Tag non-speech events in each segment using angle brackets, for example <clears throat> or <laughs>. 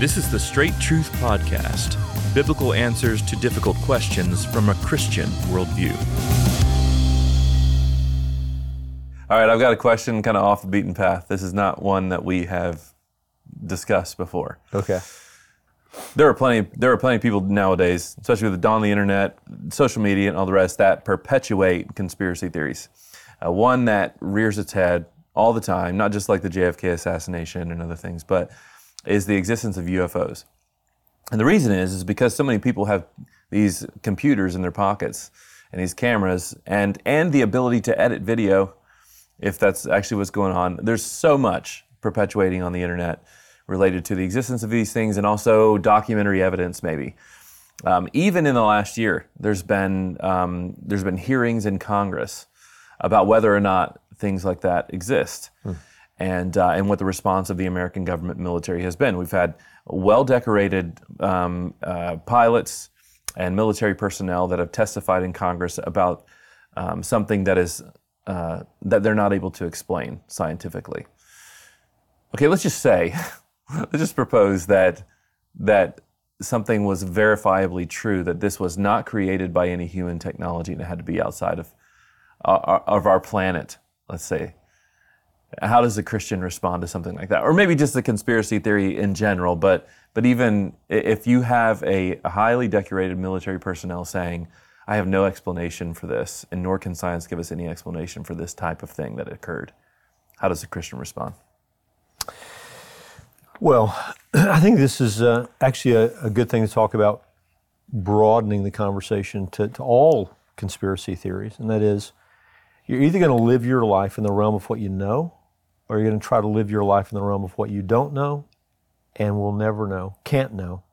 This is the Straight Truth Podcast biblical answers to difficult questions from a Christian worldview. All right, I've got a question kind of off the beaten path. This is not one that we have discussed before. Okay. There are plenty. There are plenty of people nowadays, especially with the dawn of the internet, social media, and all the rest, that perpetuate conspiracy theories. Uh, one that rears its head all the time, not just like the JFK assassination and other things, but is the existence of UFOs. And the reason is is because so many people have these computers in their pockets and these cameras and and the ability to edit video if that's actually what's going on. There's so much perpetuating on the internet related to the existence of these things and also documentary evidence maybe. Um, even in the last year, there's been um, there's been hearings in Congress about whether or not things like that exist, hmm. And uh, and what the response of the American government military has been. We've had well decorated um, uh, pilots and military personnel that have testified in Congress about um, something that is uh, that they're not able to explain scientifically. Okay, let's just say, <laughs> let's just propose that that something was verifiably true that this was not created by any human technology and it had to be outside of uh, of our planet. Let's say how does a Christian respond to something like that? Or maybe just the conspiracy theory in general, but but even if you have a, highly decorated military personnel saying, I have no explanation for this, and nor can science give us any explanation for this type of thing that occurred. How does a Christian respond? Well, <clears throat> I think this is uh, actually a, a, good thing to talk about broadening the conversation to, to all conspiracy theories, and that is you're either going to live your life in the realm of what you know, or you're going to try to live your life in the realm of what you don't know and will never know, can't know.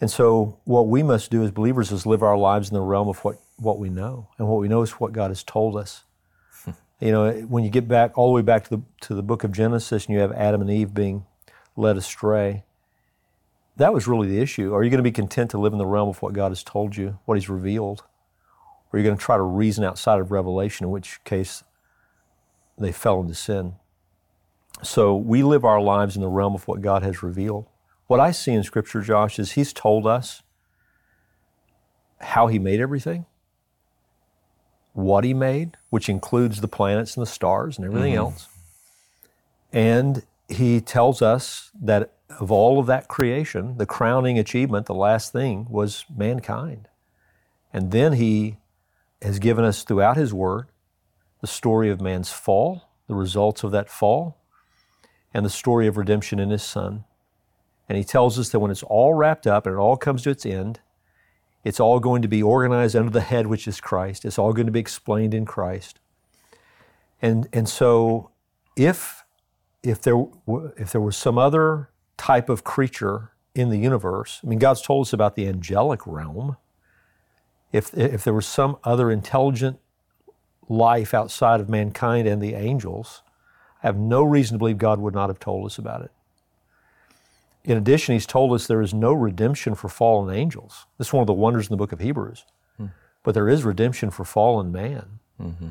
And so, what we must do as believers is live our lives in the realm of what, what we know. And what we know is what God has told us. <laughs> you know, when you get back all the way back to the, to the book of Genesis and you have Adam and Eve being led astray, that was really the issue. Are you going to be content to live in the realm of what God has told you, what He's revealed? Or are you going to try to reason outside of revelation, in which case they fell into sin? So we live our lives in the realm of what God has revealed. What I see in Scripture, Josh, is He's told us how He made everything, what He made, which includes the planets and the stars and everything mm-hmm. else. And He tells us that of all of that creation, the crowning achievement, the last thing, was mankind. And then He has given us throughout His Word the story of man's fall, the results of that fall, and the story of redemption in his son. And he tells us that when it's all wrapped up and it all comes to its end, it's all going to be organized under the head, which is Christ. It's all going to be explained in Christ. And, and so if, if, there, if there was some other type of creature in the universe, I mean, God's told us about the angelic realm. If, if there was some other intelligent life outside of mankind and the angels, I have no reason to believe God would not have told us about it. In addition, He's told us there is no redemption for fallen angels. This is one of the wonders in the book of Hebrews. Hmm. But there is redemption for fallen man. Mm-hmm.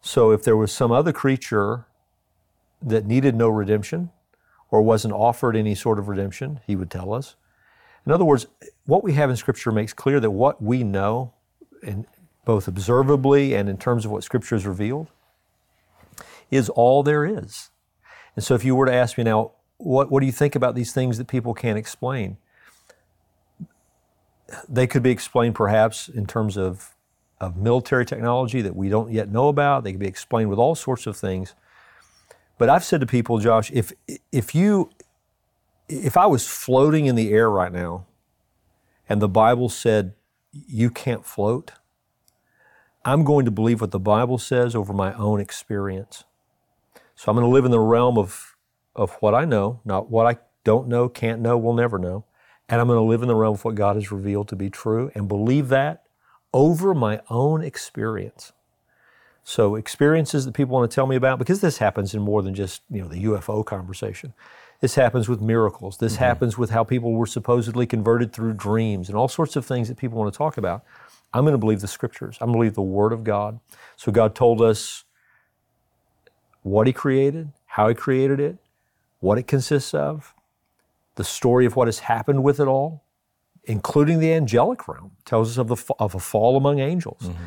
So if there was some other creature that needed no redemption or wasn't offered any sort of redemption, He would tell us. In other words, what we have in Scripture makes clear that what we know, and both observably and in terms of what Scripture has revealed, is all there is. And so if you were to ask me now, what, what do you think about these things that people can't explain? They could be explained perhaps in terms of, of military technology that we don't yet know about. They could be explained with all sorts of things. But I've said to people, Josh, if, if you, if I was floating in the air right now and the Bible said you can't float, I'm going to believe what the Bible says over my own experience. So I'm going to live in the realm of, of what I know, not what I don't know, can't know, will never know. And I'm going to live in the realm of what God has revealed to be true and believe that over my own experience. So experiences that people want to tell me about, because this happens in more than just you know the UFO conversation. This happens with miracles. This mm-hmm. happens with how people were supposedly converted through dreams and all sorts of things that people want to talk about. I'm going to believe the scriptures. I'm going to believe the Word of God. So God told us what He created, how He created it, what it consists of, the story of what has happened with it all, including the angelic realm, tells us of, the, of a fall among angels, mm-hmm.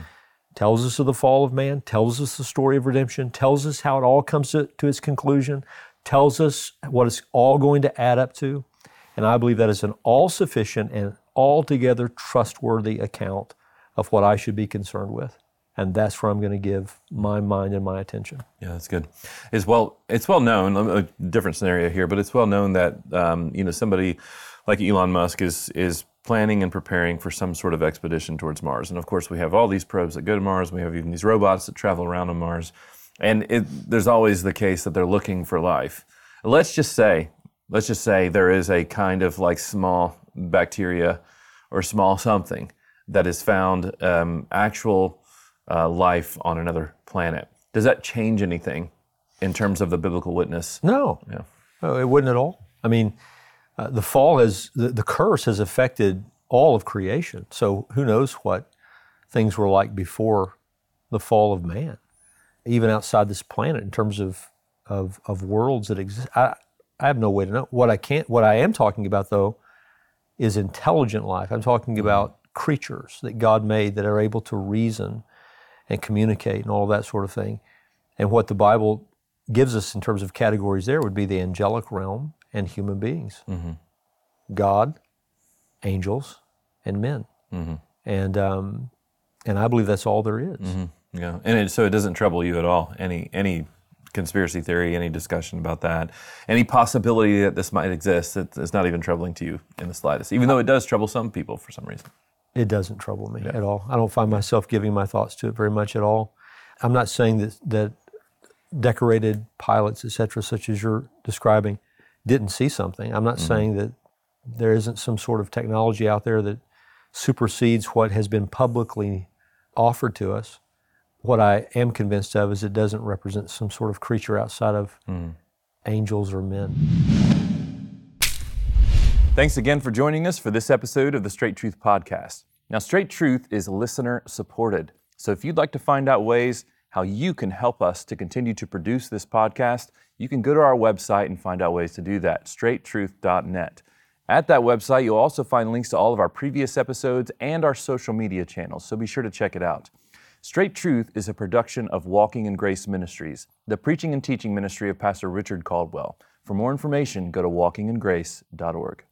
tells us of the fall of man, tells us the story of redemption, tells us how it all comes to, to its conclusion, tells us what it's all going to add up to. And I believe that is an all sufficient and altogether trustworthy account of what I should be concerned with. And that's where I'm going to give my mind and my attention. Yeah, that's good. It's well, it's well known. A different scenario here, but it's well known that um, you know somebody like Elon Musk is is planning and preparing for some sort of expedition towards Mars. And of course, we have all these probes that go to Mars. We have even these robots that travel around on Mars. And it, there's always the case that they're looking for life. Let's just say, let's just say there is a kind of like small bacteria or small something that is found um, actual uh, life on another planet. Does that change anything in terms of the biblical witness? No, Yeah. no it wouldn't at all. I mean, uh, the fall has, the, the curse has affected all of creation. So who knows what things were like before the fall of man, even outside this planet in terms of, of, of worlds that exist. I, I have no way to know. What I can't, what I am talking about though, is intelligent life. I'm talking about creatures that God made that are able to reason and communicate and all that sort of thing. And what the Bible gives us in terms of categories there would be the angelic realm and human beings mm-hmm. God, angels, and men. Mm-hmm. And, um, and I believe that's all there is. Mm-hmm. Yeah, and it, so it doesn't trouble you at all. Any any conspiracy theory, any discussion about that, any possibility that this might exist, it, it's not even troubling to you in the slightest. Even though it does trouble some people for some reason. It doesn't trouble me at all. I don't find myself giving my thoughts to it very much at all. I'm not saying that, that decorated pilots, et cetera, such as you're describing, didn't see something. I'm not mm-hmm. saying that there isn't some sort of technology out there that supersedes what has been publicly offered to us. What I am convinced of is it doesn't represent some sort of creature outside of mm. angels or men. Thanks again for joining us for this episode of the Straight Truth Podcast. Now, Straight Truth is listener supported. So if you'd like to find out ways how you can help us to continue to produce this podcast, you can go to our website and find out ways to do that, straighttruth.net. At that website, you'll also find links to all of our previous episodes and our social media channels, so be sure to check it out. Straight Truth is a production of Walking in Grace Ministries, the preaching and teaching ministry of Pastor Richard Caldwell. For more information, go to walkingingrace.org.